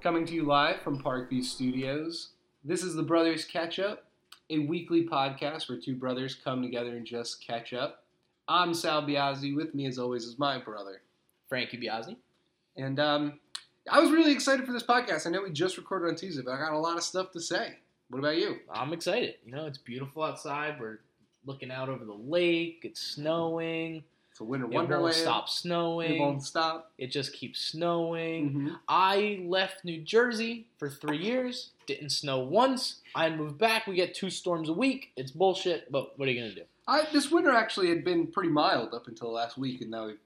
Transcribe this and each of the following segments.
Coming to you live from Parkview Studios. This is the Brothers Ketchup, a weekly podcast where two brothers come together and just catch up. I'm Sal Biazzi. With me, as always, is my brother. Frankie Biazzi. And um, I was really excited for this podcast. I know we just recorded on Tuesday, but I got a lot of stuff to say. What about you? I'm excited. You know, it's beautiful outside. We're looking out over the lake. It's snowing. It's a winter It wonderland. won't stop snowing. It won't stop. It just keeps snowing. Mhm. I left New Jersey for three years. Didn't snow once. I moved back. We get two storms a week. It's bullshit, but what are you gonna do? I, this winter actually had been pretty mild up until last week, and now we've,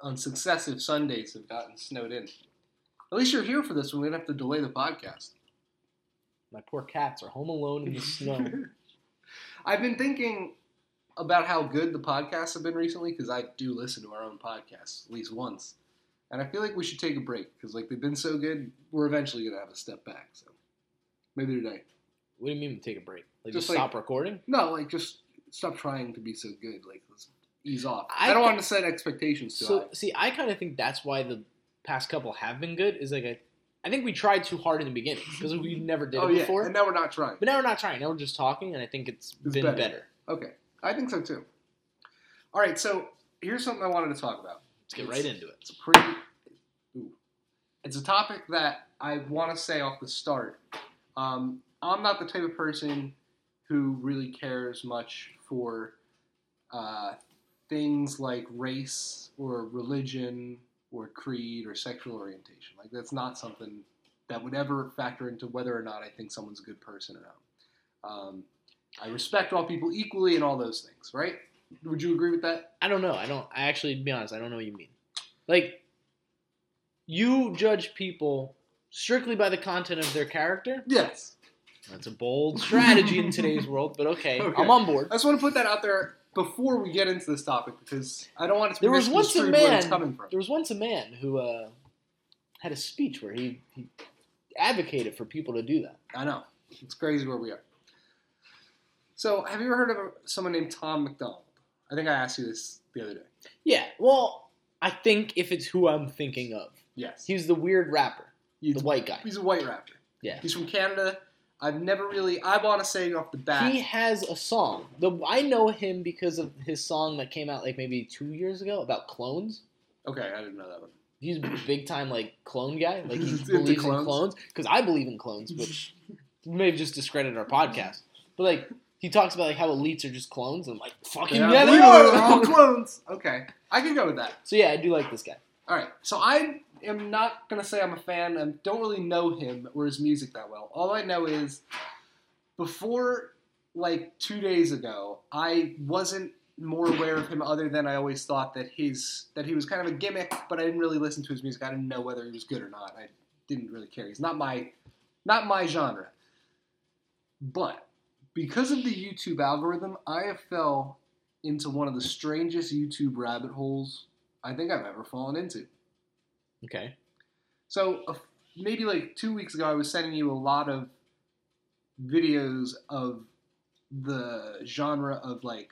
on successive Sundays have gotten snowed in. At least you're here for this one. We don't have to delay the podcast. My poor cats are home alone in the snow. I've been thinking about how good the podcasts have been recently because I do listen to our own podcasts at least once, and I feel like we should take a break because like they've been so good, we're eventually gonna have a step back. So maybe today. What do you mean take a break? Like Just just, like- stop recording? No, like just stop trying to be so good. Like let's ease off. I, I don't want to set expectations too So high. see, I kind of think that's why the past couple have been good. Is like I, I think we tried too hard in the beginning because we never did Oh it yeah, before. and now we're not trying. But now we're not trying. Now we're just talking, and I think it's It's been better. better. Okay, I think so too. All right, so here's something I wanted to talk about. Let's get right into it. It's a pretty. Ooh. It's a topic that I want to say off the start. Um, I'm not the type of person who really cares much for uh, things like race or religion or creed or sexual orientation. Like that's not something that would ever factor into whether or not I think someone's a good person or not. Um, I respect all people equally and all those things, right? Would you agree with that? I don't know. I don't. I actually, to be honest, I don't know what you mean. Like, you judge people strictly by the content of their character. Yes. That's a bold strategy in today's world, but okay, Okay. I'm on board. I just want to put that out there before we get into this topic because I don't want it to be There was once a misconstrued where it's man. coming from. There was once a man who uh, had a speech where he, he advocated for people to do that. I know. It's crazy where we are. So, have you ever heard of someone named Tom McDonald? I think I asked you this the other day. Yeah. Well, I think if it's who I'm thinking of, Yes. he's the weird rapper, He's, the white guy. he's a white rapper. Yeah. He's from Canada. I've never really, I want to say off the bat. He has a song. The I know him because of his song that came out like maybe two years ago about clones. okay, I didn't know that one. He's a big time like clone guy. Like he believes clones? in clones because I believe in clones, which may have just discredited our podcast. But like he talks about like how elites are just clones. And I'm like fucking yeah, they we are. all clones. Okay. I can go with that. So yeah, I do like this guy. All right, so I am not gonna say I'm a fan. I don't really know him or his music that well. All I know is before like two days ago, I wasn't more aware of him other than I always thought that his that he was kind of a gimmick, but I didn't really listen to his music. I didn't know whether he was good or not. I didn't really care. He's not my not my genre. But because of the YouTube algorithm, I have fell into one of the strangest YouTube rabbit holes I think I've ever fallen into. Okay. So uh, maybe like two weeks ago, I was sending you a lot of videos of the genre of like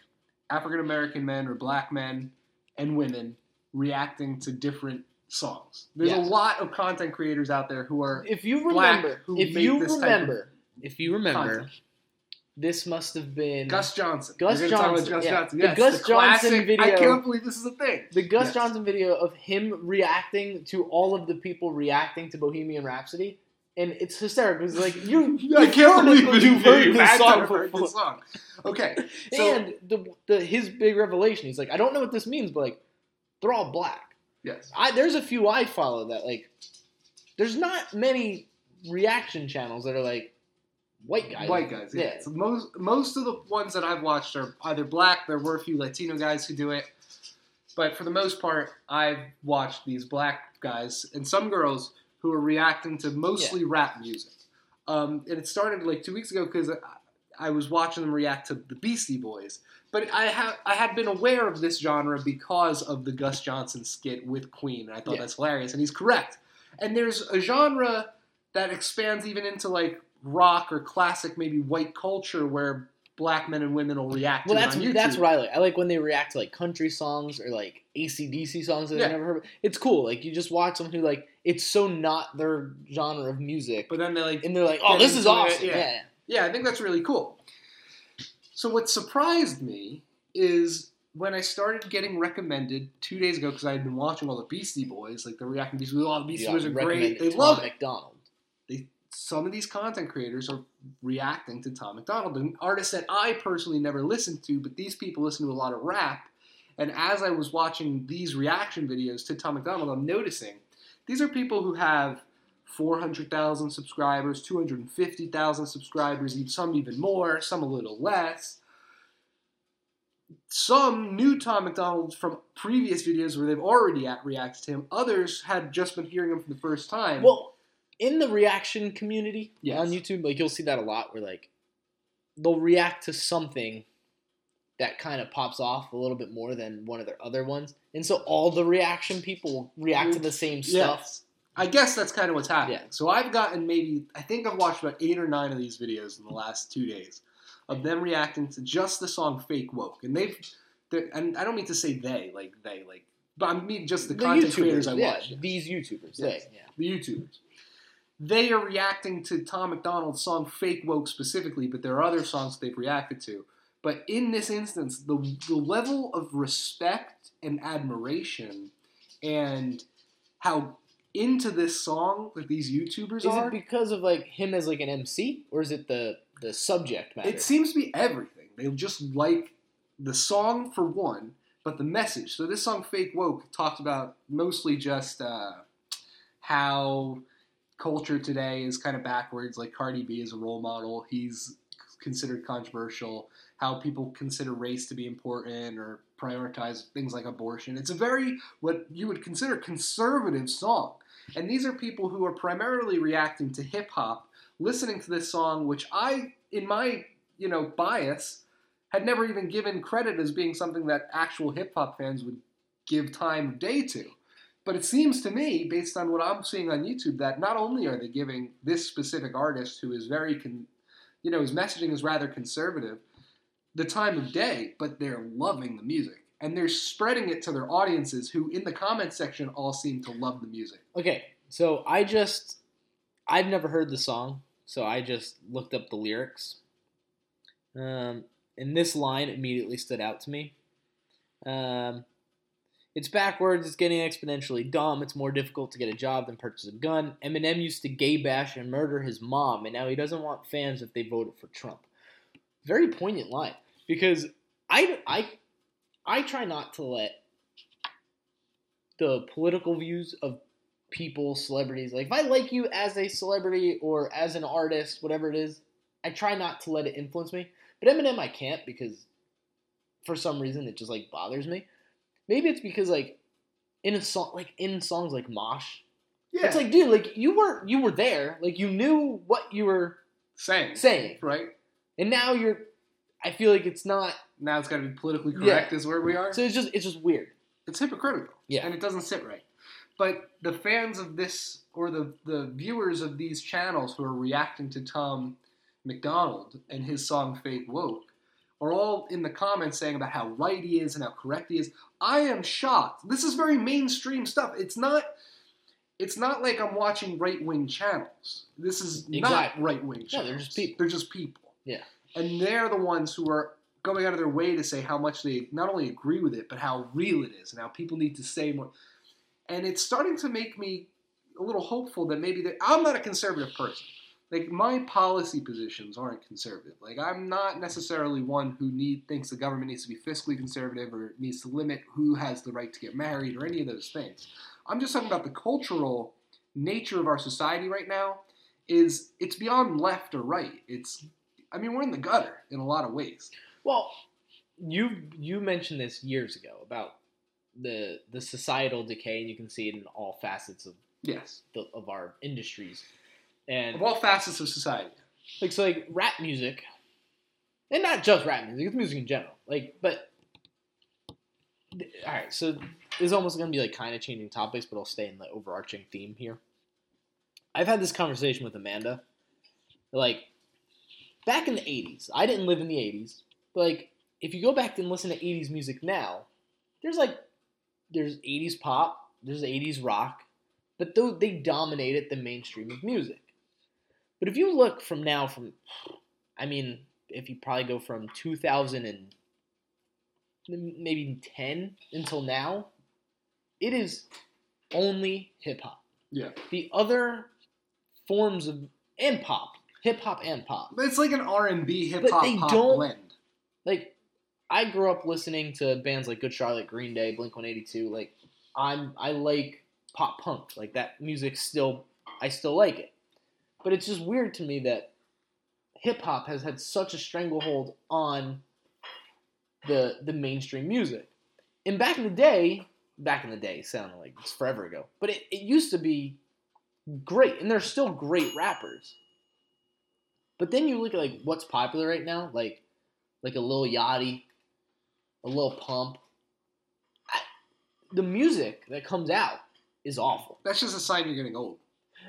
African American men or black men and women reacting to different songs. There's Yes. a lot of content creators out there who are If you remember, who if you type of remember, if you remember. This must have been Gus Johnson. Gus gonna talk about Johnson, Gus yeah. Johnson. The Gus the Johnson classic- video- I can't believe this is a thing. the Gus Yes. Johnson video of him reacting to all of the people reacting to Bohemian Rhapsody. And it's hysterical. It's like you, I can't believe it, it. you've heard You've this song heard this song. Okay, so and the, the his big revelation, he's like, I don't know what this means, but like, they're all black. yes, I there's a few I follow that like, there's not many reaction channels that are like white guys. white guys. Yeah. Yeah. So most most of the ones that I've watched are either black. There were a few Latino guys who do it, but for the most part, I've watched these black guys and some girls who are reacting to mostly rap music. Um, and it started like two weeks ago because I, I was watching them react to the Beastie Boys. But I have I had been aware of this genre because of the Gus Johnson skit with Queen, and I thought Yeah. that's hilarious. And he's correct. And there's a genre that expands even into like rock or classic, maybe white culture, where black men and women will react Well, to that's on YouTube. that's what I like. I like when they react to like country songs or like ACDC songs that Yeah. I've never heard. It's cool. Like you just watch someone who like it's so not their genre of music, But then they like and they're like, "Oh, this is awesome." yeah. Yeah. yeah. I think that's really cool. So what surprised me is when I started getting recommended two days ago because I had been watching all the Beastie Boys, like the reacting Beastie Boys. Oh, the Beastie Yeah, Boys are great. They Tom love. McDonald. Some of these content creators are reacting to Tom McDonald, an artist that I personally never listened to, but these people listen to a lot of rap. And as I was watching these reaction videos to Tom McDonald, I'm noticing these are people who have 400,000 subscribers, 250,000 subscribers, some even more, some a little less. Some knew Tom McDonald from previous videos where they've already reacted to him. Others had just been hearing him for the first time. Well, in the reaction community Yes. on YouTube, like you'll see that a lot where like they'll react to something that kind of pops off a little bit more than one of their other ones. And so all the reaction people will react to the same stuff. Yes. I guess that's kind of what's happening. Yeah. So I've gotten maybe, I think I've watched about eight or nine of these videos in the last two days of them reacting to just the song Fake Woke. And they've, and I don't mean to say they, like they, like, but I mean just the, content creators I yeah, watch. These YouTubers. Yes. They, yeah. the YouTubers. They are reacting to Tom McDonald's song Fake Woke specifically, but there are other songs they've reacted to. But in this instance, the, the level of respect and admiration and how into this song that these YouTubers Is are, Is it because of like him as like an MC, or is it the the subject matter? it seems to be everything. They just like the song for one, but the message. So this song Fake Woke talks about mostly just uh, how culture today is kind of backwards. Like Cardi B is a role model. He's considered controversial. How people consider race to be important or prioritize things like abortion. It's a very what you would consider conservative song. And these are people who are primarily reacting to hip hop, listening to this song, which I, in my you know bias, had never even given credit as being something that actual hip hop fans would give time of day to. But it seems to me, based on what I'm seeing on YouTube, that not only are they giving this specific artist, who is very, con- you know, his messaging is rather conservative, the time of day, but they're loving the music. And they're spreading it to their audiences who, in the comment section, all seem to love the music. Okay, so I just I've never heard the song, so I just looked up the lyrics. Um, and this line immediately stood out to me. Um, it's backwards. It's getting exponentially dumb. It's more difficult to get a job than purchase a gun. Eminem used to gay bash and murder his mom, and now he doesn't want fans if they voted for Trump. Very poignant line because I I I try not to let the political views of people, celebrities. Like if I like you as a celebrity or as an artist, whatever it is, I try not to let it influence me. But Eminem I can't because for some reason it just like bothers me. Maybe it's because like in a song like in songs like Mosh. Yeah, It's like, dude, like you were you were there, like you knew what you were saying, saying. right? And now you're I feel like it's not Now it's got to be politically correct, is where we are. so it's just it's just weird. it's hypocritical. Yeah. And it doesn't sit right. But the fans of this, or the, the viewers of these channels who are reacting to Tom McDonald and his song Fake Woke, are all in the comments saying about how right he is and how correct he is. I am shocked. This is very mainstream stuff. It's not. It's not like I'm watching right wing channels. This is not right wing No, channels. they're just people. They're just people. Yeah. And they're the ones who are going out of their way to say how much they not only agree with it, but how real it is and how people need to say more. And it's starting to make me a little hopeful that maybe that I'm not a conservative person. Like my policy positions aren't conservative. Like I'm not necessarily one who need thinks the government needs to be fiscally conservative or needs to limit who has the right to get married or any of those things. I'm just talking about the cultural nature of our society right now is it's beyond left or right. It's I mean we're in the gutter in a lot of ways. Well, you you mentioned this years ago about the the societal decay, and you can see it in all facets of Yes. the, of our industries. And Of all facets of society. like so, like rap music, and not just rap music; it's music in general. Like, but all right, so it's almost gonna be like kind of changing topics, but I'll stay in the overarching theme here. I've had this conversation with Amanda, like back in the '80s. I didn't live in the '80s, but like if you go back and listen to '80s music now, there's like there's 80s pop, there's 80s rock, but though they dominated the mainstream of music. But if you look from now, from I mean, if you probably go from 2000 and maybe 10 until now, it is only hip hop. Yeah. The other forms of and pop, hip hop and pop. But it's like an R and B hip hop pop don't- blend. Like I grew up listening to bands like Good Charlotte, Green Day, Blink 182. Like I'm I like pop punk. Like that music still I still like it. But it's just weird to me that hip hop has had such a stranglehold on the the mainstream music. And back in the day, back in the day, sounded like it's forever ago. But it, it used to be great, and they're still great rappers. But then you look at like what's popular right now, like like a Lil Yachty, a Lil Pump. I, the music that comes out is awful. That's just a sign you're getting old.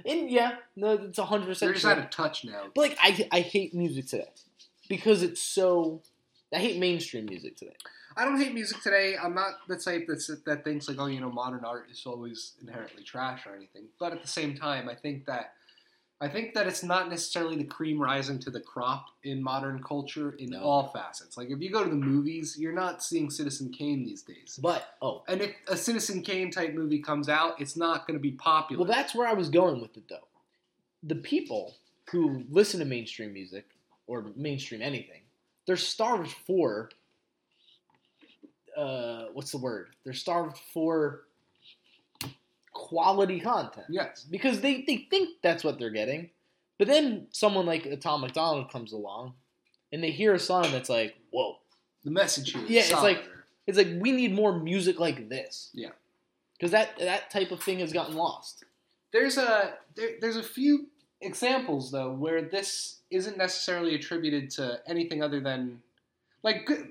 And yeah, no, it's hundred percent. You're percent just true. out of touch now. But like I I hate music today because it's so. I hate mainstream music today. I don't hate music today. I'm not the type that's, that thinks like, oh, you know, modern art is always inherently trash or anything. But at the same time, I think that I think that it's not necessarily the cream rising to the crop in modern culture in No. all facets. Like if you go to the movies, you're not seeing Citizen Kane these days. But oh, And if a Citizen Kane type movie comes out, it's not going to be popular. well, that's where I was going with it though. The people who listen to mainstream music or mainstream anything, they're starved for. Uh, what's the word? They're starved for quality content. yes. because they, they think that's what they're getting. But then someone like Tom McDonald comes along and they hear a song that's like, whoa. The message here. Yeah, it's like- It's like we need more music like this. Yeah. Because that that type of thing has gotten lost. There's a there, there's a few examples though where this isn't necessarily attributed to anything other than like good,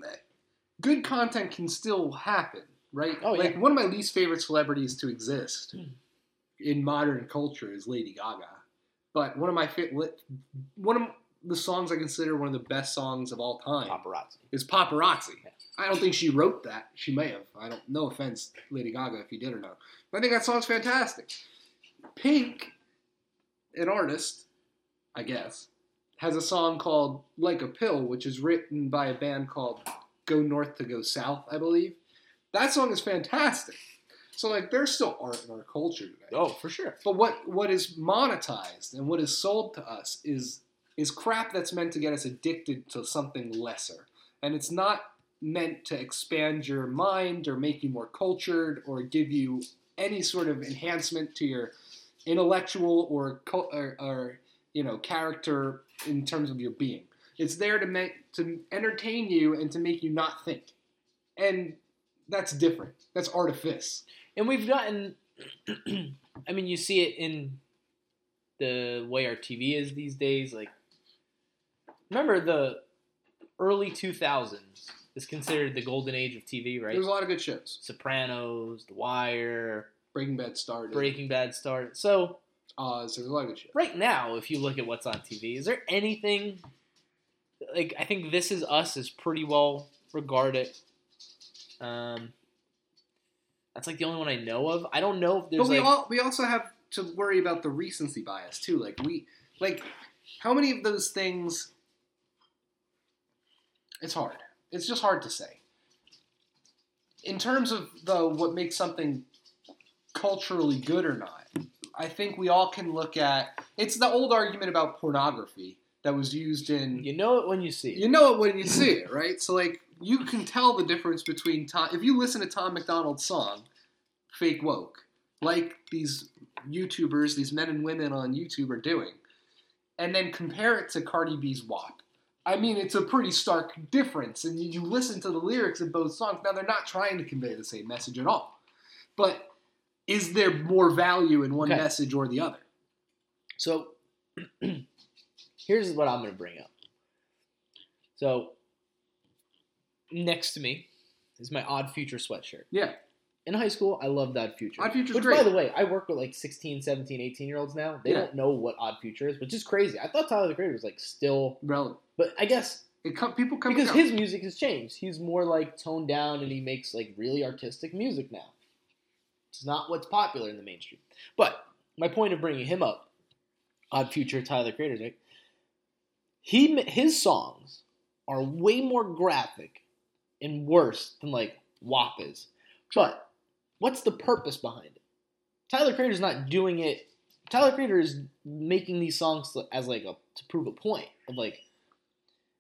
good content can still happen, right? Oh, like yeah. one of my least favorite celebrities to exist Hmm. in modern culture is Lady Gaga, but one of my fa- one of the songs I consider one of the best songs of all time Paparazzi. is Paparazzi. Yeah. I don't think she wrote that. She may have. I don't. No offense, Lady Gaga, if you did or not. But I think that song's fantastic. Pink, an artist, I guess, has a song called "Like a Pill," which is written by a band called Go North to Go South, I believe. That song is fantastic. So like, there's still art in our culture today. Oh, for sure. But what what is monetized and what is sold to us is is crap that's meant to get us addicted to something lesser. And it's not meant to expand your mind or make you more cultured or give you any sort of enhancement to your intellectual or or, or you know character in terms of your being. It's there to make to entertain you and to make you not think. And that's different. That's artifice. And we've gotten I mean you see it in the way our TV is these days, like remember the early two thousands is considered the golden age of TV, right? There's a lot of good shows. Sopranos, The Wire, Breaking Bad started. Breaking Bad started. So uh, Oz. There's a lot of good shit. right now, if you look at what's on TV, is there anything like I think This Is Us is pretty well regarded. Um, that's like the only one I know of. I don't know if there's But we like all we also have to worry about the recency bias too. Like we like how many of those things? It's hard. It's just hard to say. In terms of though what makes something culturally good or not, I think we all can look at. It's the old argument about pornography that was used in you know it when you see it. You know it when you see it, right? So like you can tell the difference between Tom. If you listen to Tom McDonald's song, "Fake Woke," like these YouTubers, these men and women on YouTube are doing, and then compare it to Cardi B's "WAP." I mean, it's a pretty stark difference, and you, you listen to the lyrics of both songs. Now they're not trying to convey the same message at all, but is there more value in one Okay. message or the other? So here's what I'm going to bring up. So next to me is my Odd Future sweatshirt. Yeah, In high school, I loved Odd Future. Odd Future's which, great. by the way, I work with like 16, 17, 18 year olds now. They Yeah. don't know what Odd Future is, which is crazy. I thought Tyler the Creator was like still, relevant. but I guess It come, people come because his music has changed. He's more like toned down and he makes like really artistic music now. It's not what's popular in the mainstream. But my point of bringing him up Odd future Tyler Creator's like he his songs are way more graphic and worse than like WAP is. But what's the purpose behind it? Tyler Creator is not doing it. Tyler Creator is making these songs as like a to prove a point of like.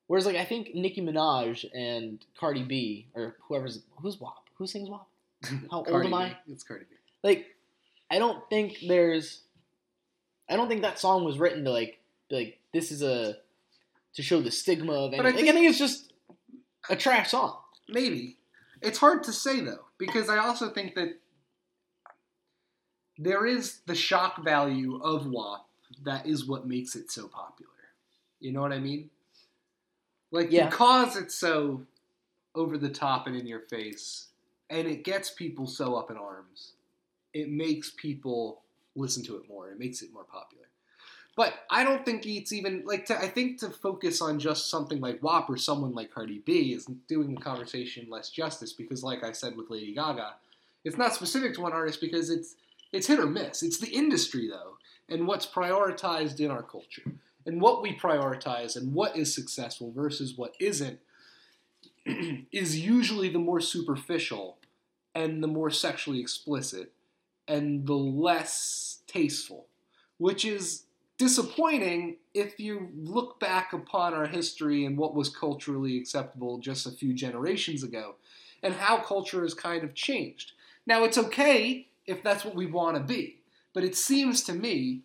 Whereas like I think Nicki Minaj and Cardi B or whoever's who's WAP who sings WAP. How old am I? It's Cardi B. Like I don't think there's. I don't think that song was written to like be like this is a to show the stigma of anything. But I Like, I think- think it's just a trash song. Maybe. It's hard to say though, because I also think that there is the shock value of WAP that is what makes it so popular. You know what I mean? Like Yeah. because it's so over the top and in your face, and it gets people so up in arms, it makes people listen to it more. It makes it more popular. But I don't think it's even like to, I think to focus on just something like WAP or someone like Cardi B is doing the conversation less justice because, like I said with Lady Gaga, it's not specific to one artist because it's it's hit or miss. It's the industry though, and what's prioritized in our culture, and what we prioritize, and what is successful versus what isn't, is usually the more superficial, and the more sexually explicit, and the less tasteful, which is disappointing if you look back upon our history and what was culturally acceptable just a few generations ago and how culture has kind of changed. Now, it's okay if that's what we want to be, but it seems to me,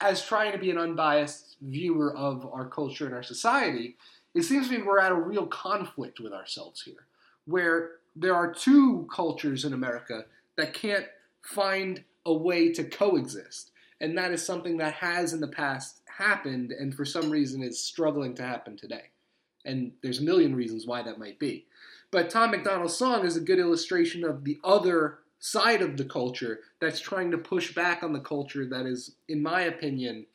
as trying to be an unbiased viewer of our culture and our society, it seems to me we're at a real conflict with ourselves here, where there are two cultures in America that can't find a way to coexist and that is something that has in the past happened and for some reason is struggling to happen today. And there's a million reasons why that might be. But tom mcdonald's song is a good illustration of the other side of the culture that's trying to push back on the culture that is in my opinion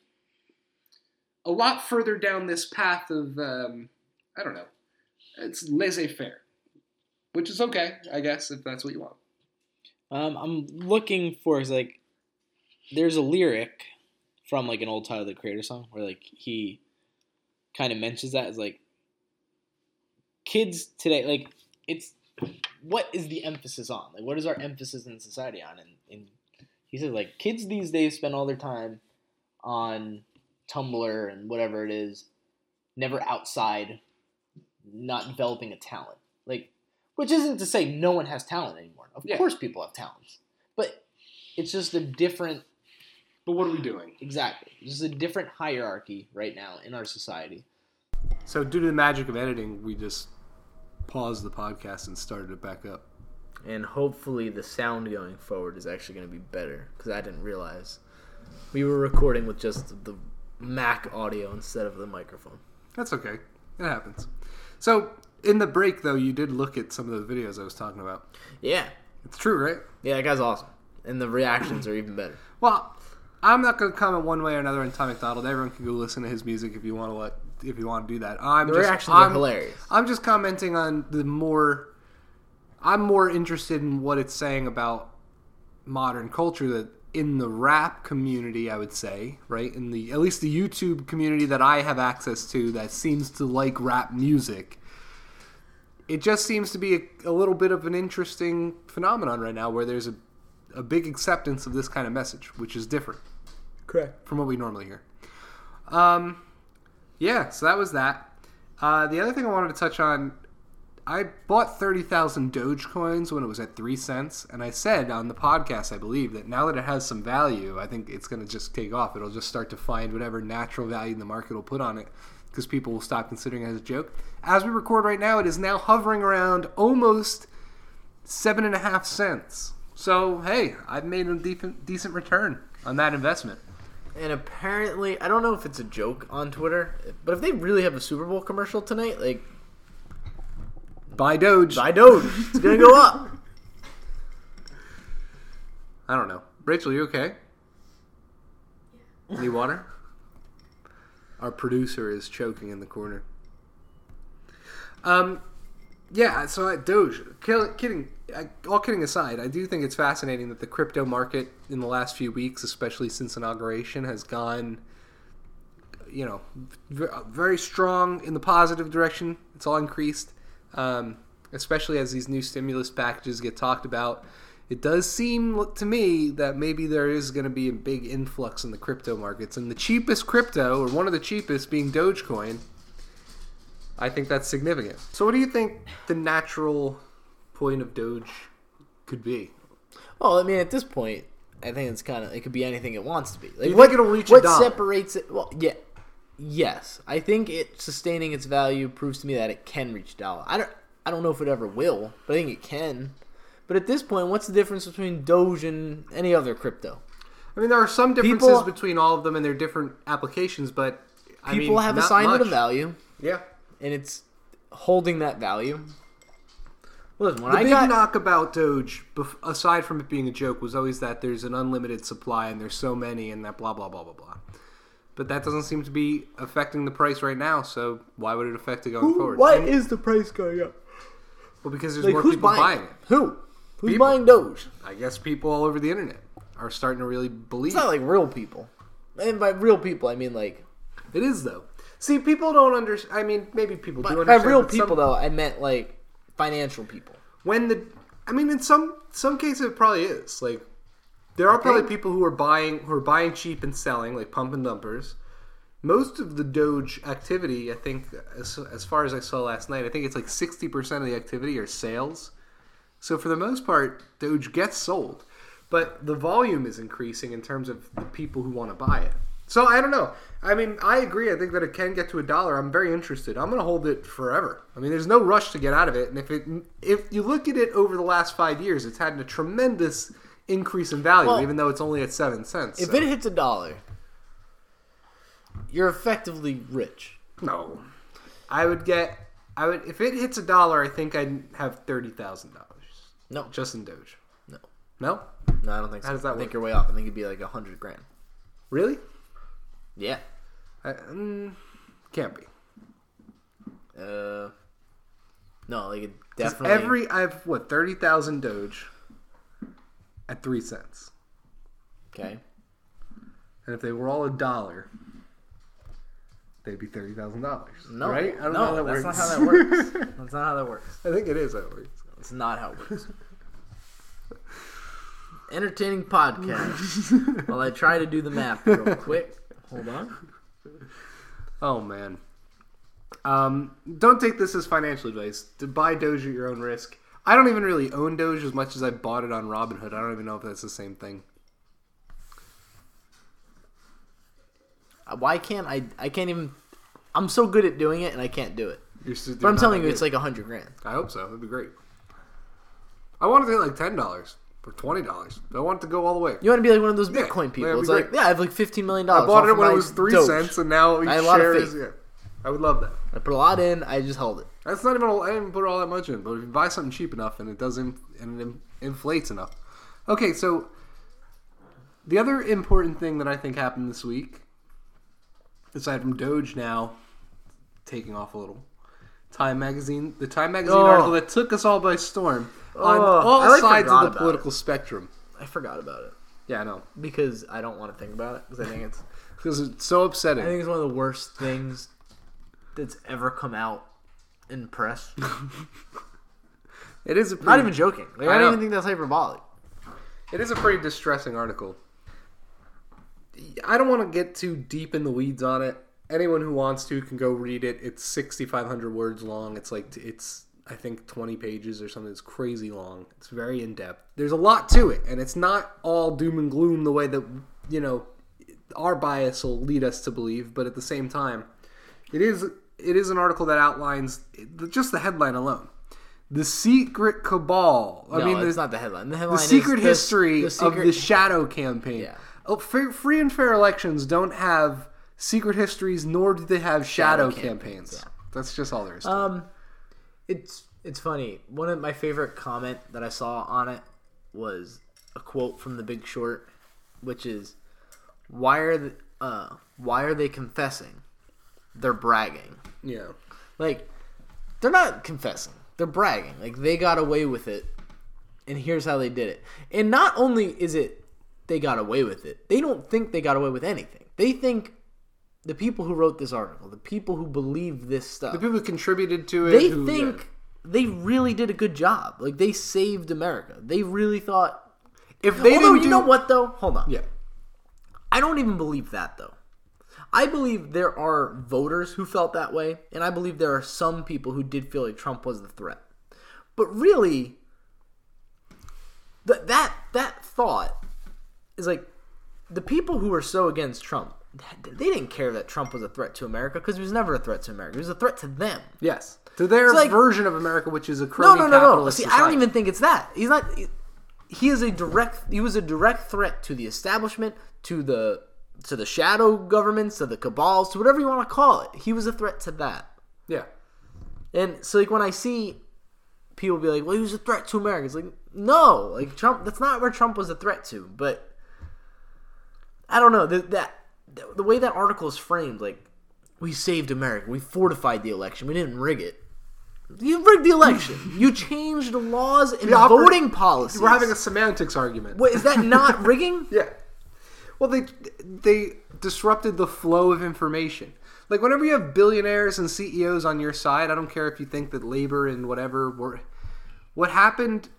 a lot further down this path of um, i don't know it's laissez-faire which is okay i guess if that's what you want. Um, I'm looking for is like there's a lyric from like an old Tyler the Creator song where like he kind of mentions that as like kids today like it's what is the emphasis on? Like what is our emphasis in society on? And, and he says like kids these days spend all their time on Tumblr and whatever it is never outside not developing a talent. Like which isn't to say no one has talent anymore. Of Yeah. course people have talents. But it's just a different but what are we doing exactly This is a different hierarchy right now in our society So, due to the magic of editing, we just paused the podcast and started it back up. and hopefully the sound going forward is actually going to be better because I didn't realize we were recording with just the Mac audio instead of the microphone. That's okay. It happens. So, in the break, though, you did look at some of the videos I was talking about. Yeah, It's true, right? yeah, that guy's awesome, and the reactions are even better. Well, I'm not going to comment one way or another on Tom McDonald. Everyone can go listen to his music if you want to let, if you want to do that. I'm The just, reactions I'm, are hilarious. I'm just commenting on the more. I'm more interested in what it's saying about modern culture that in the rap community, I would say, right? In the at least the YouTube community that I have access to that seems to like rap music. It just seems to be a, a little bit of an interesting phenomenon right now where there's a, a big acceptance of this kind of message, which is different Correct. from what we normally hear. Um, yeah, so that was that. Uh, the other thing I wanted to touch on, I bought thirty thousand Dogecoins when it was at three cents, and I said on the podcast, I believe that now that it has some value, I think it's going to just take off. It'll just start to find whatever natural value the market will put on it, because people will stop considering it as a joke. As we record right now, it is now hovering around almost seven and a half cents. So hey, I've made a decent decent return on that investment. And apparently, I don't know if it's a joke on Twitter, but if they really have a Super Bowl commercial tonight, like Buy Doge. buy Doge, it's gonna go up. I don't know. Rachel, you okay? Need water? Our producer is choking in the corner. Um, yeah. So I, Doge, kill, kidding. I, all kidding aside, I do think it's fascinating that the crypto market in the last few weeks, especially since inauguration, has gone, you know, very strong in the positive direction. It's all increased, um, especially as these new stimulus packages get talked about. It does seem to me that maybe there is going to be a big influx in the crypto markets, and the cheapest crypto, or one of the cheapest, being Dogecoin. I think that's significant. So, what do you think the natural point of Doge could be? Well, I mean, at this point, I think it's kind of it could be anything it wants to be. Like, you what think it'll reach what separates it? Well, yeah, yes. I think it sustaining its value proves to me that it can reach dollar. I don't. I don't know if it ever will, but I think it can. But at this point, what's the difference between Doge and any other crypto? I mean, there are some differences People- between all of them and their different applications, but I People mean, have assigned it a value, Yeah. and it's holding that value. Listen, when The I big got knock about Doge, aside from it being a joke, was always that there's an unlimited supply and there's so many and that blah blah blah blah blah. But that doesn't seem to be affecting the price right now. So why would it affect it going forward? why And- is the price going up? well, because there's Like, more who's people buying, buying it? it. Who? Who's People. buying Doge? I guess people all over the internet are starting to really believe. It's not like real people. And by real people, I mean like It is though. See, people don't understand. I mean, maybe people do by, by understand. real but some- people though, I meant like financial people. when the I mean in some some cases it probably is like there are probably people who are buying who are buying cheap and selling like pump and dumpers. Most of the Doge activity, I think, as, as far as I saw last night, I think it's like sixty percent of the activity are sales. So for the most part, Doge gets sold, but the volume is increasing in terms of the people who want to buy it. So I don't know. I mean, I agree. I think that it can get to a dollar. I'm very interested. I'm going to hold it forever. I mean, there's no rush to get out of it. And if it, if you look at it over the last five years, it's had a tremendous increase in value, Well, even though it's only at seven cents. If so- it hits a dollar, you're effectively rich. no, I would get. I would if it hits a dollar. I think I'd have thirty thousand dollars No, just in Doge. no, No, no. I don't think so. How does that I work? think you're way off. I think it'd be like a hundred grand. really? Yeah. I, mm, can't be. Uh. No, like it definitely. Every I have what thirty thousand Doge at three cents, okay. and if they were all a dollar, they'd be thirty thousand dollars. No, right? I don't no, know how that that's works. not how that works. That's not how that works. I think it is how it works. It's not how it works. Entertaining podcast. While I try to do the math real quick. Hold on. Oh man. Um, don't take this as financial advice. To buy Doge at your own risk. I don't even really own Doge as much as I bought it on Robinhood. I don't even know if that's the same thing. Why can't I? I can't even. I'm so good at doing it, and I can't do it. You're But I'm telling you, it's like a hundred grand. I hope so. It'd be great. I wanted to get like ten dollars or twenty dollars. I want it to go all the way. You want to be like one of those Yeah, Bitcoin people. that'd It's like, great. yeah, I have like fifteen million dollars. I bought it when it was three cents, and now I each had a lot of share is. Yeah, I would love that. I put a lot in. I just held it. That's not even. I didn't put all that much in, but if you buy something cheap enough and it doesn't and it inflates enough. Okay, so the other important thing that I think happened this week, aside from Doge now taking off a little, Time magazine, the Time magazine Oh. article that took us all by storm on Oh, all like, sides of the political spectrum. I forgot about it Yeah, I know because I don't want to think about it because I think it's. because it's so upsetting. I think it's one of the worst things that's ever come out in press. it is a pretty, Not even joking. Like, I, I don't even think that's hyperbolic. It is a pretty distressing article. I don't want to get too deep in the weeds on it. Anyone who wants to can go read it. It's 6,500 words long. It's like, it's, I think, 20 pages or something. It's crazy long. It's very in depth. There's a lot to it, and it's not all doom and gloom the way that, you know, our bias will lead us to believe, but at the same time, it is it is an article that outlines just the headline alone. The secret cabal. I no, mean, it's the, not the headline. The headline the secret history the of secret- the shadow campaign. Yeah. Oh, free, free and fair elections don't have secret histories, nor do they have shadow, Shadow campaigns. campaigns, yeah. That's just all there is. To it. Um, it's it's funny. One of my favorite comment that I saw on it was a quote from The Big Short, which is, "Why are the, uh why are they confessing? They're bragging. Yeah, Like they're not confessing. They're bragging. Like they got away with it and here's how they did it. And not only is it they got away with it, they don't think they got away with anything. They think the people who wrote this article, the people who believe this stuff, The people who contributed to it. they who- think they really did a good job. Like they saved America. They really thought. if they Although didn't you do, know what though, hold on. yeah, I don't even believe that though. I believe there are voters who felt that way, and I believe there are some people who did feel like Trump was the threat. But really, that that that thought is like the people who are so against Trump. They didn't care that Trump was a threat to America because he was never a threat to America. He was a threat to them. yes, to their like- version of America, which is a No, crony no, no, no. capitalist See, I don't even think it's that. He's not. He is a direct. He was a direct threat to the establishment, to the to the shadow governments, to the cabals, to whatever you want to call it. He was a threat to that. Yeah, And so, like when I see people be like, "Well, he was a threat to America," it's like, no, like Trump. That's not where Trump was a threat to. But I don't know that that the way that article is framed, like we saved America, we fortified the election, we didn't rig it. You rigged the election. you changed the laws and The oper- voting policies. we're having a semantics argument. Wait, is that not rigging? Yeah. Well, they they disrupted the flow of information. Like whenever you have billionaires and CEOs on your side, I don't care if you think that labor and whatever were. What happened,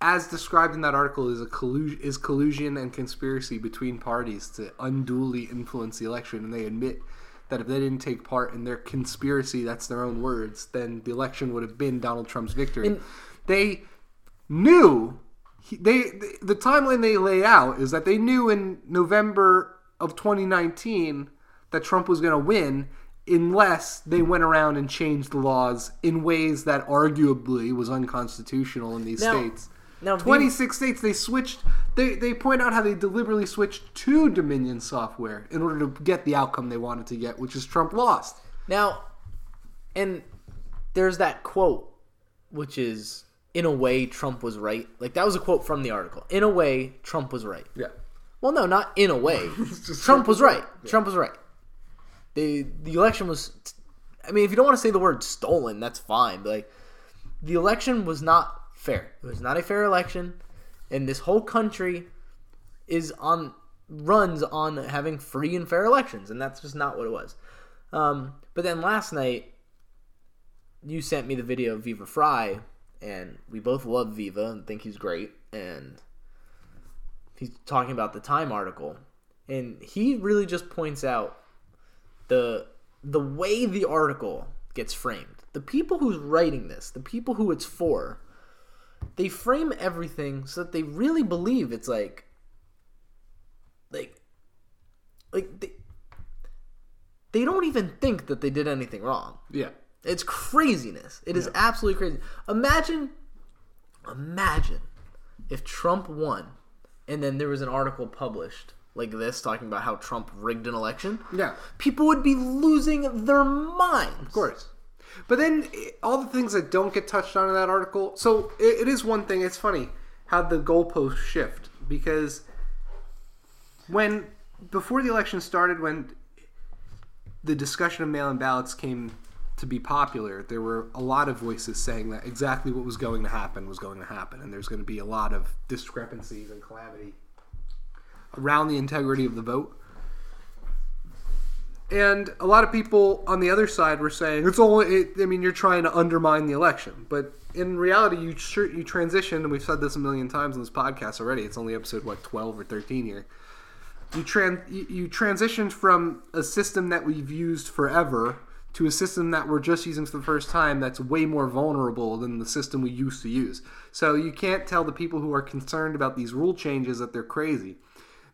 as described in that article, is a collusion is collusion and conspiracy between parties to unduly influence the election, and they admit that if they didn't take part in their conspiracy, that's their own words, then the election would have been Donald Trump's victory. And- they knew he, they the timeline they lay out is that they knew in November of 2019 that Trump was going to win unless they went around and changed the laws in ways that arguably was unconstitutional in these Now- states. Now, 26 states they switched they they point out how they deliberately switched to Dominion software in order to get the outcome they wanted to get, which is Trump lost. Now, and there's that quote, which is, in a way, Trump was right. Like, that was a quote from the article. In a way, Trump was right. Yeah. Well, no, not in a way. Trump was right. Trump was right. The, the election was, I mean, if you don't want to say the word stolen, that's fine. But, like, the election was not fair. It was not a fair election. And this whole country is on, runs on having free and fair elections. And that's just not what it was. Um, but then last night, you sent me the video of Viva Frei, and we both love Viva and think he's great. And he's talking about the Time article, and he really just points out the the way the article gets framed. The people who's writing this, the people who it's for, they frame everything so that they really believe it's like like like they, they don't even think that they did anything wrong. Yeah. It's craziness. It is absolutely crazy. Imagine, imagine if Trump won, and then there was an article published like this talking about how Trump rigged an election. Yeah. People would be losing their minds. Of course. But then eh, all the things that don't get touched on in that article. So it, it is one thing. It's funny how the goalposts shift because when before the election started, when the discussion of mail-in ballots came to be popular, there were a lot of voices saying that exactly what was going to happen was going to happen, and there's going to be a lot of discrepancies and calamity around the integrity of the vote. And a lot of people on the other side were saying it's only. It, I mean, you're trying to undermine the election, but in reality, you you transition, and we've said this a million times in this podcast already. It's only episode what twelve or thirteen here. You tran you, you transitioned from a system that we've used forever to a system that we're just using for the first time. That's way more vulnerable than the system we used to use. So you can't tell the people who are concerned about these rule changes that they're crazy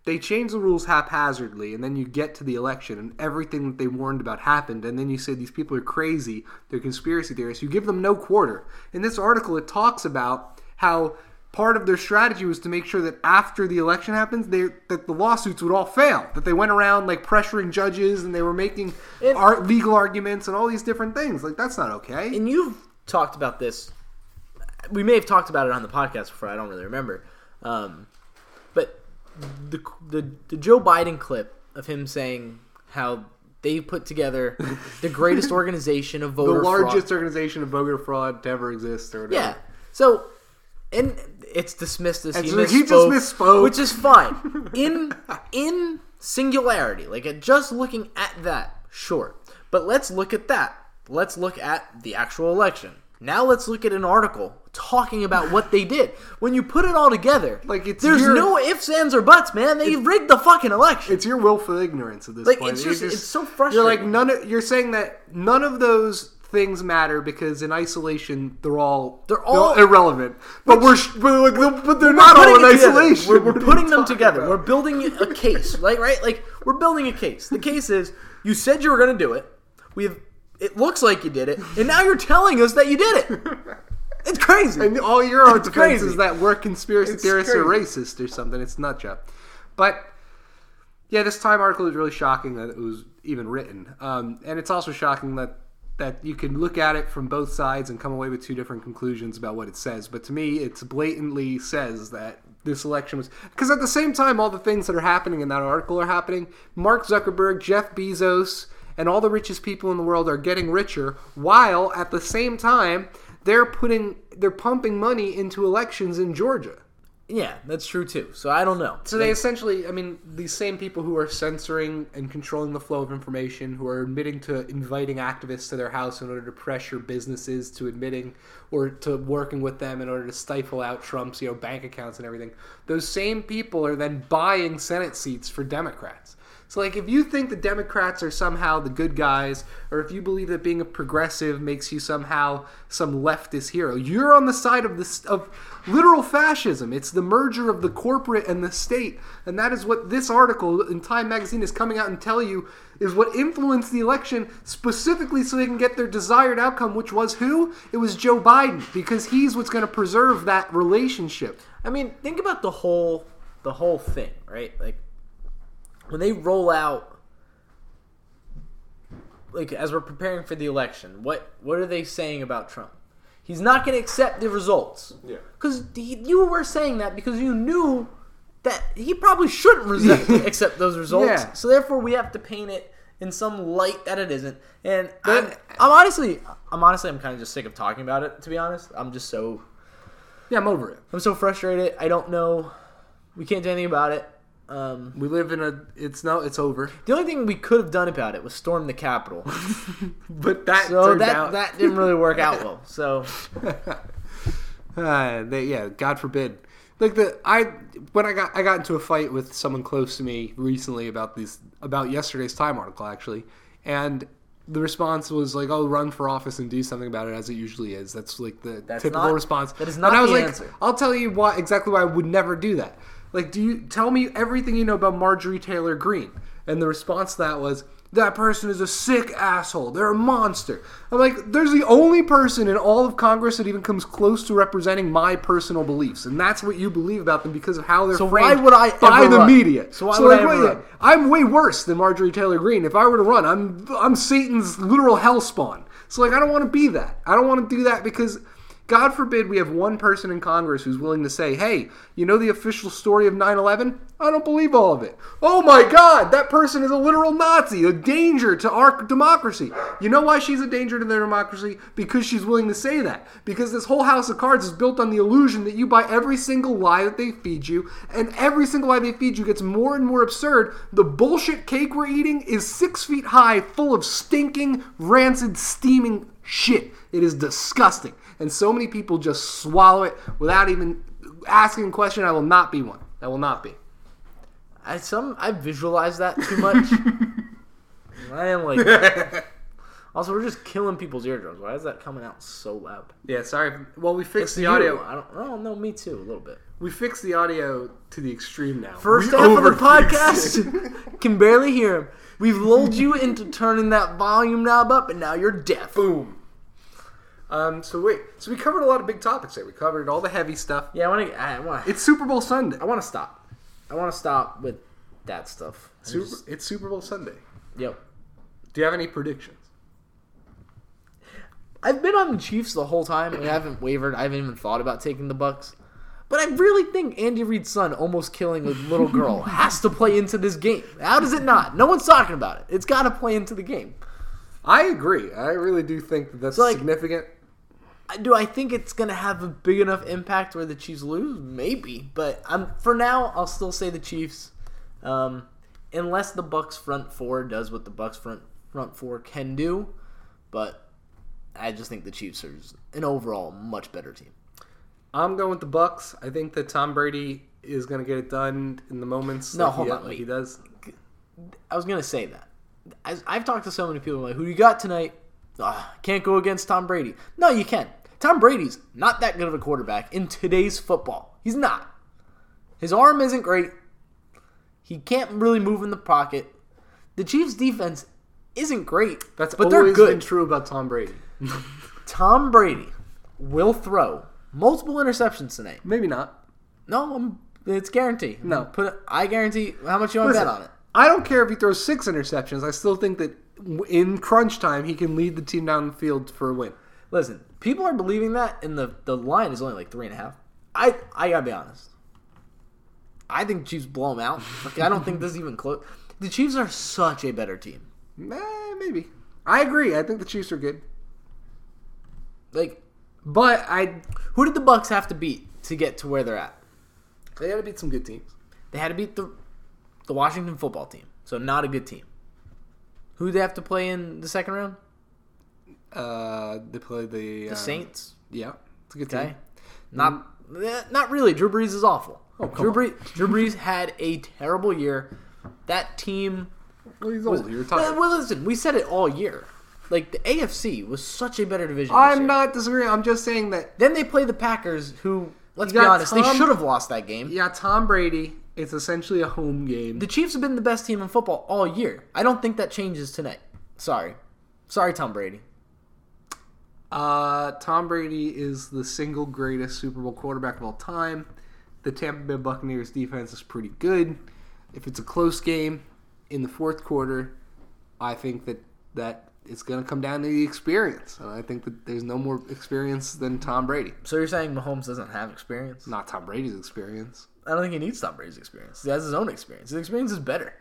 they change the rules haphazardly and then you get to the election and everything that they warned about happened and then you say these people are crazy they're conspiracy theorists you give them no quarter in this article it talks about how part of their strategy was to make sure that after the election happens they that the lawsuits would all fail that they went around like pressuring judges and they were making And- art legal arguments and all these different things like that's not okay And you've talked about this. We may have talked about it on the podcast before. I don't really remember. Um, the, the the Joe Biden clip of him saying how they put together the greatest organization of the voter fraud. largest organization of voter fraud to ever exist or whatever Yeah. So and it's dismissed as he, so misspoke, he just misspoke. which is fine. In in singularity, like uh, just looking at that, sure. But let's look at that. Let's look at the actual election. Now let's look at an article talking about what they did. When you put it all together, Like, it's there's your- no ifs, ands, or buts, man. They rigged the fucking election. It's your willful ignorance at this Like, point. it's You're just- it's so frustrating. You're like none. Of, you're saying that none of those things matter because in isolation they're all They're all- irrelevant. But we're but, like, but they're not all in isolation. We're, we're What are you putting them together. about? We're building a case, like right, like we're building a case. The case is you said you were going to do it. We've it looks like you did it, and now you're telling us that you did it. It's crazy. And all your It's defense crazy. is that we're conspiracy It's theorists or racist or something. It's nut job. But yeah, this Time article is really shocking that it was even written, um, and it's also shocking that that you can look at it from both sides and come away with two different conclusions about what it says. But to me, it's blatantly says that this election was because at the same time, all the things that are happening in that article are happening. Mark Zuckerberg, Jeff Bezos, and all the richest people in the world are getting richer, while at the same time they're putting they're pumping money into elections in Georgia. yeah, that's true too. So I don't know. So they essentially, I mean, these same people who are censoring and controlling the flow of information, who are admitting to inviting activists to their house in order to pressure businesses to admitting or to working with them in order to stifle out Trump's, you know, bank accounts and everything. Those same people are then buying Senate seats for Democrats. So, like, if you think the Democrats are somehow the good guys, or if you believe that being a progressive makes you somehow some leftist hero, you're on the side of this of literal fascism. It's the merger of the corporate and the state, and that is what this article in Time Magazine is coming out and tell you is what influenced the election specifically so they can get their desired outcome, which was who? It was Joe Biden, because he's what's going to preserve that relationship. I mean, think about the whole the whole thing, right? Like when they roll out like as we're preparing for the election, what what are they saying about Trump? He's not going to accept the results. Yeah. Cuz you were saying that because you knew that he probably shouldn't rese- accept those results. Yeah. So therefore we have to paint it in some light that it isn't. And I'm, I'm honestly I'm honestly I'm kind of just sick of talking about it to be honest. I'm just so Yeah, I'm over it. I'm so frustrated. I don't know. We can't do anything about it. Um, We live in a. It's no. It's over. the only thing we could have done about it was storm the Capitol. But that So that out. that didn't really work out well. So Uh, they, yeah, God forbid. Like the I when I got I got into a fight with someone close to me recently about these about yesterday's Time article actually, and the response was like, "Oh, run for office and do something about it," as it usually is. That's like the That's typical not- response. that is not and I was the like, answer. "I'll tell you why exactly why I would never do that." Like, do you tell me everything you know about Marjorie Taylor Greene? And the response to that was, "That person is a sick asshole. They're a monster." I'm like, "There's the only person in all of Congress that even comes close to representing my personal beliefs, and that's what you believe about them because of how they're So why would I by the run? media." So why would I ever wait, run? I'm way worse than Marjorie Taylor Greene. If I were to run, I'm I'm Satan's literal hellspawn. So like I don't want to be that. I don't want to do that because God forbid we have one person in Congress who's willing to say, "Hey, you know the official story of 9/11? I don't believe all of it." Oh my god, that person is a literal Nazi, a danger to our democracy. You know why she's a danger to their democracy? Because she's willing to say that. Because this whole house of cards is built on the illusion that you buy every single lie that they feed you, and every single lie they feed you gets more and more absurd. The bullshit cake we're eating is six feet high, full of stinking, rancid, steaming shit. It is disgusting. And so many people just swallow it without even asking a question. I will not be one. I will not be. I some I visualize that too much. I am like. Also, we're just killing people's eardrums. Why is that coming out so loud? Yeah, sorry. Well, we fixed the You. audio. I don't. Oh no, me too. A little bit. We fixed the audio to the extreme now. First We half of the podcast can barely hear him. We've lulled you into turning that volume knob up, and now you're deaf. Boom. Um. So wait. So we covered a lot of big topics there. We covered all the heavy stuff. Yeah, I want to. I want. It's Super Bowl Sunday. I want to stop. I want to stop with that stuff. Super, just- it's Super Bowl Sunday. yep. Do you have any predictions? I've been on the Chiefs the whole time. and I haven't wavered. I haven't even thought about taking the Bucks. But I really think Andy Reid's son almost killing a little girl has to play into this game. How does it not? No one's talking about it. It's got to play into the game. I agree. I really do think that that's like- significant. Do I think it's gonna have a big enough impact where the Chiefs lose? Maybe, but I'm for now. I'll still say the Chiefs, um, unless the Bucks front four does what the Bucks front front four can do. But I just think the Chiefs are an overall much better team. I'm going with the Bucks. I think that Tom Brady is going to get it done in the moments. No, like hold he, on, like he does. I was gonna say that. As I've talked to so many people, like, who you got tonight? Ah, can't go against Tom Brady. No, you can. Tom Brady's not that good of a quarterback in today's football. He's not. His arm isn't great. He can't really move in the pocket. The Chiefs' defense isn't great, That's but always they're been good. true about Tom Brady. Tom Brady will throw multiple interceptions tonight. Maybe not. No, I'm, it's guaranteed. No. put. I guarantee. How much you want to bet on it? I don't care if he throws six interceptions. I still think that in crunch time he can lead the team down the field for a win. Listen, people are believing that, and the, the line is only like three and a half. I I gotta be honest. I think Chiefs blow them out. Like, I don't think this is even close. The Chiefs are such a better team. Eh, maybe. I agree. I think the Chiefs are good, Like, but I who did the Bucks have to beat to get to where they're at? they got to beat some good teams. They had to beat the the Washington football team, so not a good team. Who they have to play in the second round? Uh, they play the The uh, Saints. Yeah, it's a good Okay, team. not eh, not really. Drew Brees is awful. Oh, Drew. Brees, Drew Brees had a terrible year. That team Well, he's was, old. You're tired. well, listen, we said it all year. Like the AFC was such a better division. I'm not disagreeing. I'm just saying that Then they play the Packers, who let's be honest, they should have lost that game. yeah, Tom Brady. It's essentially a home game. The Chiefs have been the best team in football all year. I don't think that changes tonight. Sorry, sorry, Tom Brady. Uh, Tom Brady is the single greatest Super Bowl quarterback of all time. The Tampa Bay Buccaneers defense is pretty good. If it's a close game in the fourth quarter, I think that that it's going to come down to the experience. And I think that there's no more experience than Tom Brady. So you're saying Mahomes doesn't have experience? Not Tom Brady's experience. I don't think he needs Tom Brady's experience. He has his own experience. His experience is better.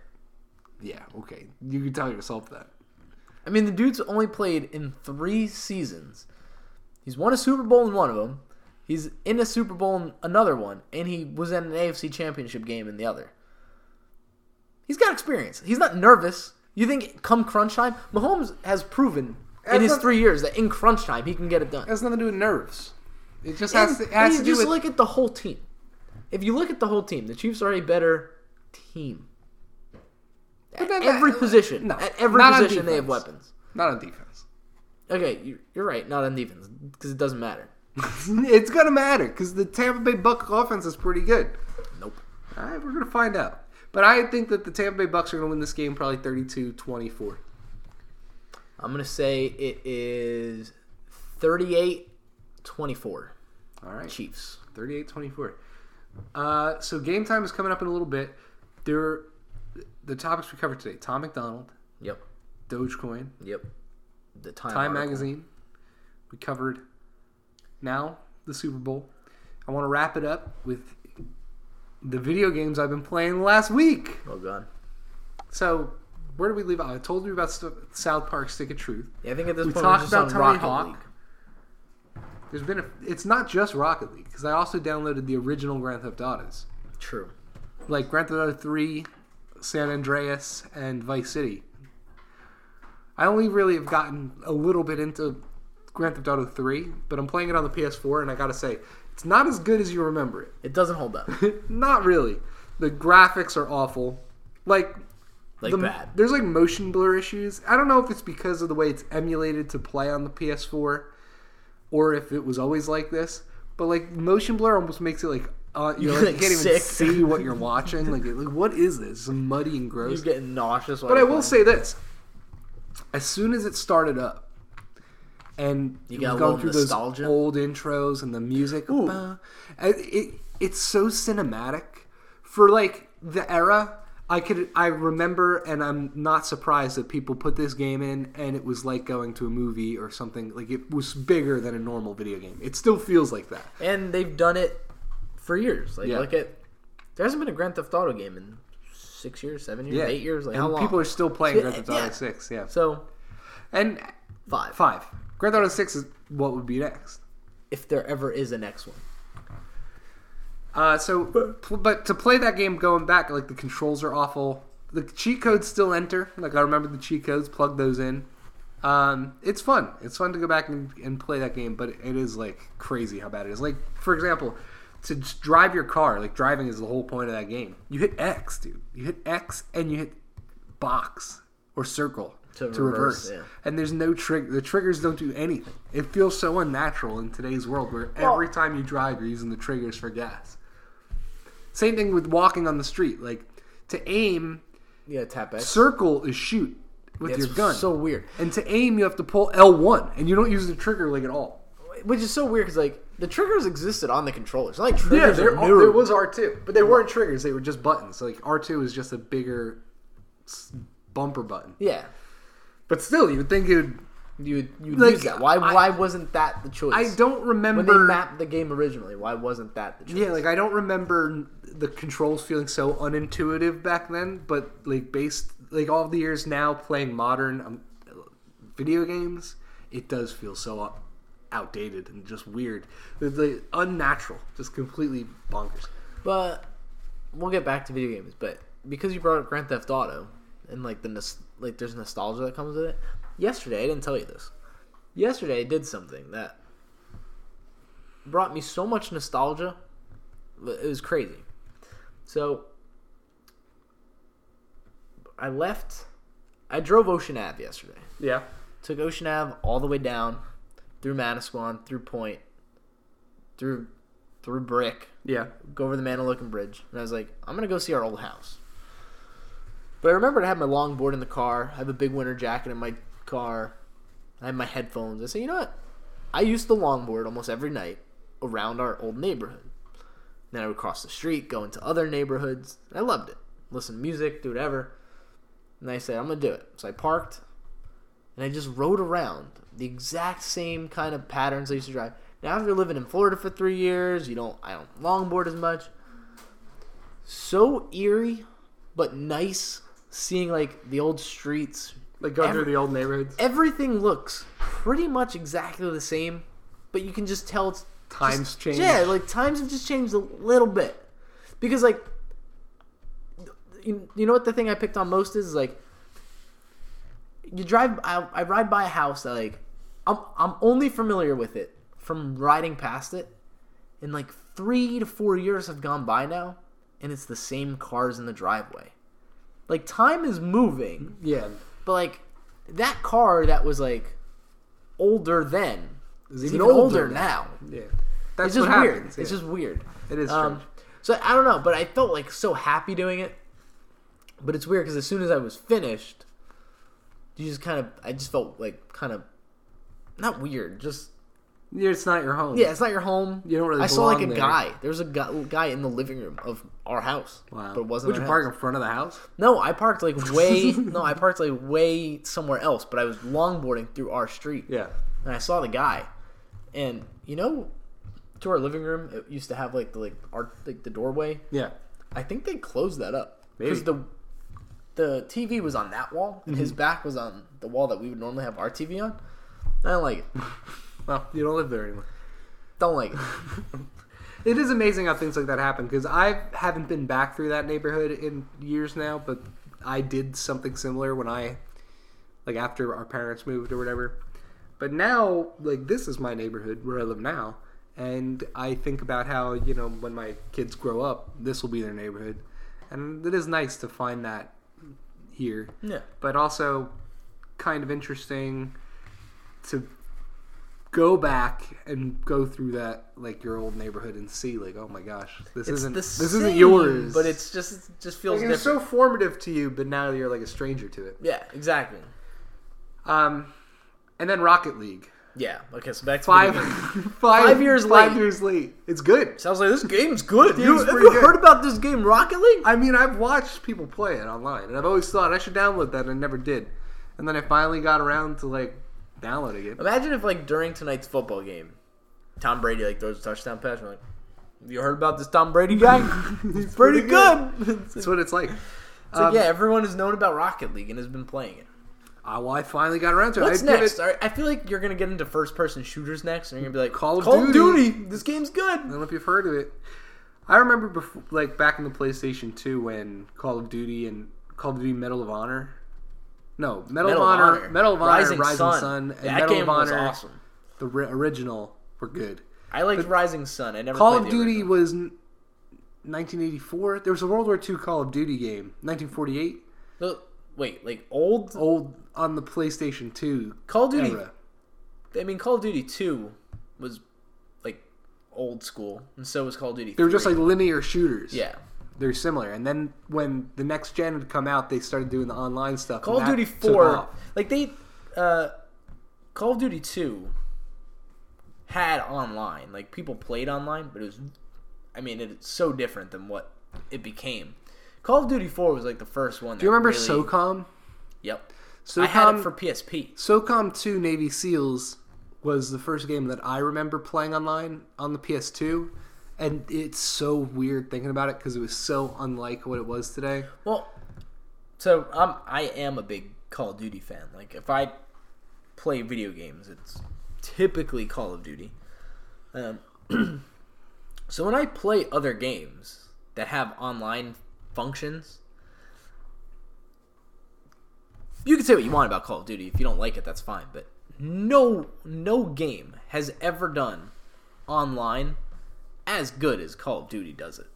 Yeah, okay. You can tell yourself that. I mean, the dude's only played in three seasons. He's won a Super Bowl in one of them. He's in a Super Bowl in another one, and he was in an AFC Championship game in the other. He's got experience. He's not nervous. You think come crunch time, Mahomes has proven in his not- three years that in crunch time he can get it done. It has nothing to do with nerves. It just has to, And has to do just with look at the whole team. If you look at the whole team, the Chiefs are a better team. At that- every position, no, at every position, they have weapons. not on defense. Okay, you- you're right. Not on defense because it doesn't matter. it's gonna matter because the Tampa Bay Buck offense is pretty good. Nope. All right, we're gonna find out. But I think that the Tampa Bay Bucks are gonna win this game probably 32-24. I'm gonna say it is 38-24 All right, Chiefs. 38-24. Uh, so game time is coming up in a little bit. There, the topics we covered today: Tom McDonald, Yep. Dogecoin, Yep. The time, Time. Magazine. We covered now the Super Bowl. I want to wrap it up with the video games I've been playing last week. Oh god. So, where do we leave? off? I told you about South Park: Stick of Truth. Yeah, I think at this We point talked about Tony Rocket Hawk. League. There's been a. It's not just Rocket League because I also downloaded the original Grand Theft Autos, True. like Grand Theft Auto 3, San Andreas, and Vice City. I only really have gotten a little bit into Grand Theft Auto 3, but I'm playing it on the PS4, and I gotta say, it's not as good as you remember it. It doesn't hold up. not really. The graphics are awful. Like Like the, bad. There's like motion blur issues. I don't know if it's because of the way it's emulated to play on the PS4 or if it was always like this. But like motion blur almost makes it like uh, you're like, Like you can't even see what you're watching. Like, like what is this? It's muddy and gross. You're getting nauseous. But I will say this: as soon as it started up, and You got going through nostalgia? those old intros and the music, bah, it, it it's so cinematic for like the era. I could I remember, and I'm not surprised that people put this game in, and it was like going to a movie or something. Like it was bigger than a normal video game. It still feels like that. and they've done it for years. Like Yeah. look at there hasn't been a Grand Theft Auto game in six years, seven years, eight years. Like and how long? people are still playing Grand Theft Auto yeah. Six. Yeah, so and five. five. Grand Theft Auto Six is what would be next. if there ever is a next one. Uh, so, but to play that game going back, like the controls are awful. The cheat codes still enter. Like I remember the cheat codes, plug those in. Um, it's fun. It's fun to go back and, and play that game, but it is like crazy how bad it is. Like for example, to drive your car, like driving is the whole point of that game. You hit X, dude. You hit X and you hit box or circle To to, reverse, reverse. yeah. And there's no trick. The triggers don't do anything. It feels so unnatural in today's world, where every time you drive, you're using the triggers for gas. Same thing with walking on the street. Like to aim, Yeah, tap X. circle is shoot with It's your gun. so weird. and to aim, you have to pull L1, and you don't use the trigger like at all. Which is so weird because like the triggers existed on the controllers. Not like triggers there, are new. there was R2, but they weren't triggers. They were just buttons. Like R2 is just a bigger bumper button. yeah. But still, you would think it would. You would you would Like, use that. Why I- why wasn't that the choice? I don't remember. when they mapped the game originally. Why wasn't that the choice? Yeah, like I don't remember the controls feeling so unintuitive back then, but like based like all the years now playing modern um, video games, it does feel so outdated and just weird, The- the unnatural, just completely bonkers. But we'll get back to video games. But because you brought up Grand Theft Auto and like the nos- like there's nostalgia that comes with it. Yesterday, I didn't tell you this. Yesterday, I did something that brought me so much nostalgia. It was crazy. So I left. I drove Ocean Ave yesterday. Yeah, Took Ocean Ave all the way down through Manasquan, through Point, through through Brick, yeah, go over the Mantoloking Bridge, and I was like, I'm gonna go see our old house. But I remembered I had my longboard in the car. I have a big winter jacket in my car. I have my headphones. I said, you know what? I used the longboard almost every night around our old neighborhood. Then I would cross the street, go into other neighborhoods. I loved it. Listen to music, do whatever. And I said, I'm gonna do it. So I parked, and I just rode around the exact same kind of patterns I used to drive. Now, after living in Florida for three years, you don't I don't longboard as much. So eerie, but nice seeing like the old streets. like going Every- through the old neighborhoods. Everything looks pretty much exactly the same, but you can just tell it's Times just- change. Yeah, like times have just changed a little bit. Because like you, you know what the thing I picked on most is, is like you drive I, I ride by a house that like I'm I'm only familiar with it from riding past it and like 3 to 4 years have gone by now and it's the same cars in the driveway. Like time is moving, yeah, but like that car that was like older then Is even even, older older now. yeah. That's It's just what weird. happens. It's just weird. it is Um, so I don't know, but I felt like so happy doing it. But it's weird because as soon as I was finished, you just kind of, I just felt like kind of, not weird, just Yeah, it's not your home. yeah, it's not your home. You don't really I saw like a there. guy. There was a guy, guy in the living room of our house. Wow. But it wasn't. Would you park house. in front of the house? No, I parked like way. no, I parked like way somewhere else. But I was longboarding through our street. Yeah. and I saw the guy, and you know, to our living room, it used to have like the like art like the doorway. Yeah. I think they closed that up because the the TV was on that wall, and his mm-hmm. back was on the wall that we would normally have our TV on. I don't like it. Well, you don't live there anymore. Don't like it. It is amazing how things like that happen because I haven't been back through that neighborhood in years now, but I did something similar when I, like, after our parents moved or whatever. But now, like, this is my neighborhood where I live now, and I think about how, you know, when my kids grow up, this will be their neighborhood. And it is nice to find that here, Yeah. but also kind of interesting to go back and go through that like your old neighborhood and see like oh my gosh this It's isn't the this same, isn't yours but it's just it just feels like, different. so formative to you but now you're like a stranger to it yeah, exactly. um and then rocket league Yeah. Okay, so back to five video games. five, Five years five late. years late it's good Sounds like this game's good. You, have pretty you good. heard about this game, Rocket League? i mean i've watched people play it online and i've always thought i should download that and i never did and then i finally got around to like downloading it Imagine if like during tonight's football game, Tom Brady like throws a touchdown pass. We're like, have you heard about this Tom Brady guy? He's pretty, pretty good. it's that's what it's like Um, yeah, everyone has known about Rocket League and has been playing it. Uh, well, I finally got around to it. What's I'd next? it- I feel like you're gonna get into first person shooters next, and you're gonna be like Call of of Duty. Duty. This game's good. I don't know if you've heard of it. I remember before, like back in the PlayStation 2 when Call of Duty and Call of Duty Medal of Honor. No, Medal, of, Honor, Medal of Honor, Rising, Sun, and that Medal game of was Honor, awesome. the ri- original, were good. I liked Rising Sun. I never Call of Duty was 1984. There was a World War II Call of Duty game, 1948, No, wait, like old old on the PlayStation 2 Call of Duty. era. I mean, Call of Duty Two was like old school, and so was Call of Duty. They were just like linear shooters. yeah. They're similar. And then when the next gen had come out, they started doing the online stuff. Call of Duty Four, like they, uh, Call of Duty Two had online. Like people played online, but it was, I mean, it's so different than what it became. Call of Duty Four was like the first one. Do you remember really, SOCOM? Yep. SOCOM, I had it for PSP. SOCOM 2 Navy SEALs was the first game that I remember playing online on the PS2. And it's so weird thinking about it because it was so unlike what it was today. Well, so I'm I am a big Call of Duty fan. Like if I play video games, it's typically Call of Duty. Um, so when I play other games that have online functions, you can say what you want about Call of Duty. If you don't like it, that's fine. But no no game has ever done online as good as Call of Duty does it.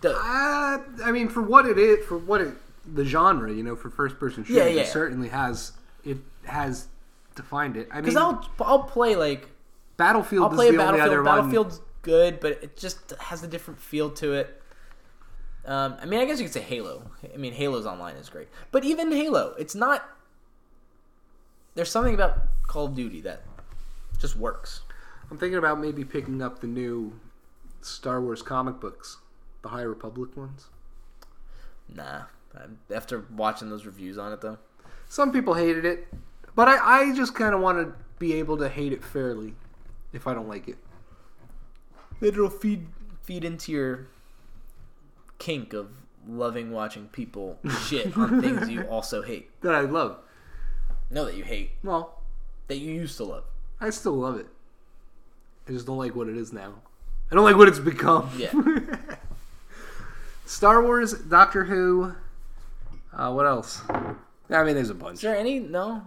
The- Uh, I mean, for what it is, for what it, the genre, you know, for first person shooter, Yeah, yeah. it certainly has, it has defined it. I mean, Because I'll I'll play like Battlefield I'll is play only Battlefield. other one. Battlefield's good, but it just has a different feel to it. Um, I mean, I guess you could say Halo. I mean, Halo's online is great, but even Halo, it's not. There's something about Call of Duty that just works. I'm thinking about maybe picking up the new Star Wars comic books, the High Republic ones. Nah, after watching those reviews on it though, Some people hated it, but I, I just kind of want to be able to hate it fairly if I don't like it. it'll feed feed into your kink of loving watching people shit on things you also hate. That I love. No, that you hate, Well, that you used to love. I still love it. I just don't like what it is now. I don't like what it's become. Yeah. Star Wars, Doctor Who. Uh, what else? I mean, there's a bunch. Is there any no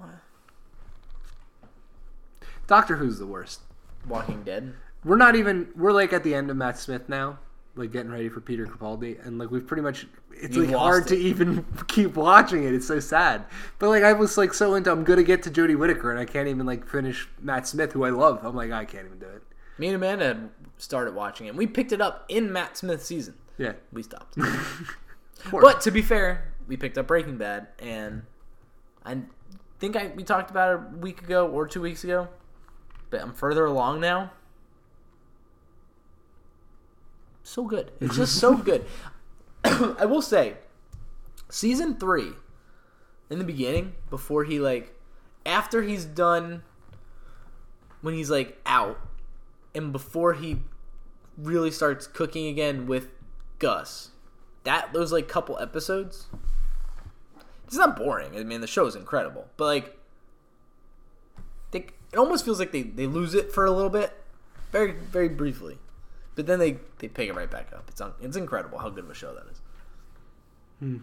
Doctor Who's the worst. Walking Dead? We're not even. We're like at the end of Matt Smith now, like getting ready for Peter Capaldi, and like we've pretty much. It's You've like hard lost to even keep watching it. It's so sad. But like I was like so into. I'm gonna get to Jodie Whittaker, and I can't even like finish Matt Smith, who I love. I'm like I can't even do it. Me and Amanda had started watching it. We picked it up in Matt Smith's season. Yeah. We stopped. But to be fair, we picked up Breaking Bad, and I think I we talked about it a week ago or two weeks ago. But I'm further along now. So good. It's just so good. I will say, season three, in the beginning, before he like, after he's done, when he's like out, and before he really starts cooking again with Gus, that those like couple episodes, it's not boring. I mean, the show is incredible, but like, they it almost feels like they they lose it for a little bit, very very briefly, but then they they pick it right back up. It's un, it's incredible how good of a show that is. Hmm.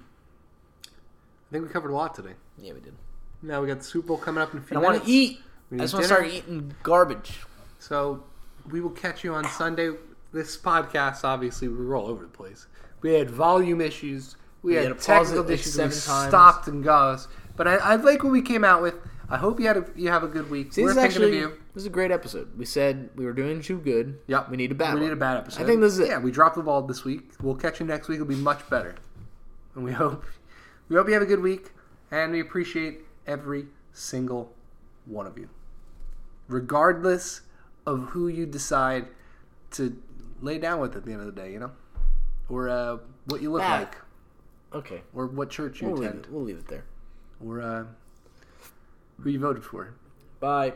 I think we covered a lot today. Yeah, we did. Now we got the Super Bowl coming up in a few And I want to eat. I just want to start eating garbage. So we will catch you on Sunday. This podcast, obviously, we were all over the place. We had volume issues. We, had had technical like, issues. we times. stopped and goes. But I, I like what we came out with. I hope you had a, you have a good week. See, we're this is thinking actually of you. this is a great episode. We said we were doing too good. Yep. We need a bad. We need a bad episode. I think this is it. Yeah, we dropped the ball this week. We'll catch you next week. It'll be much better. And we hope we hope you have a good week. And we appreciate every single one of you. Regardless of who you decide to lay down with at the end of the day, you know? Or uh, what you look Ah. like. Okay, Or what church you we'll leave attend. it. We'll leave it there. Or uh, who you voted for. Bye.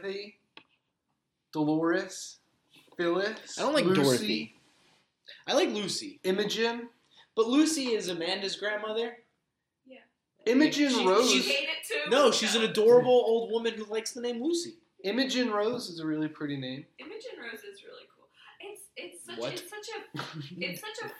Dorothy, Dolores, Phyllis. I don't like Lucy, Dorothy. I like Lucy, Imogen. but Lucy is Amanda's grandmother. Yeah. Imogen She- Rose. You hate it too? No, she's an adorable old woman who likes the name Lucy. Imogen Rose is a really pretty name. Imogen Rose is really cool. It's it's such What? it's such a it's such a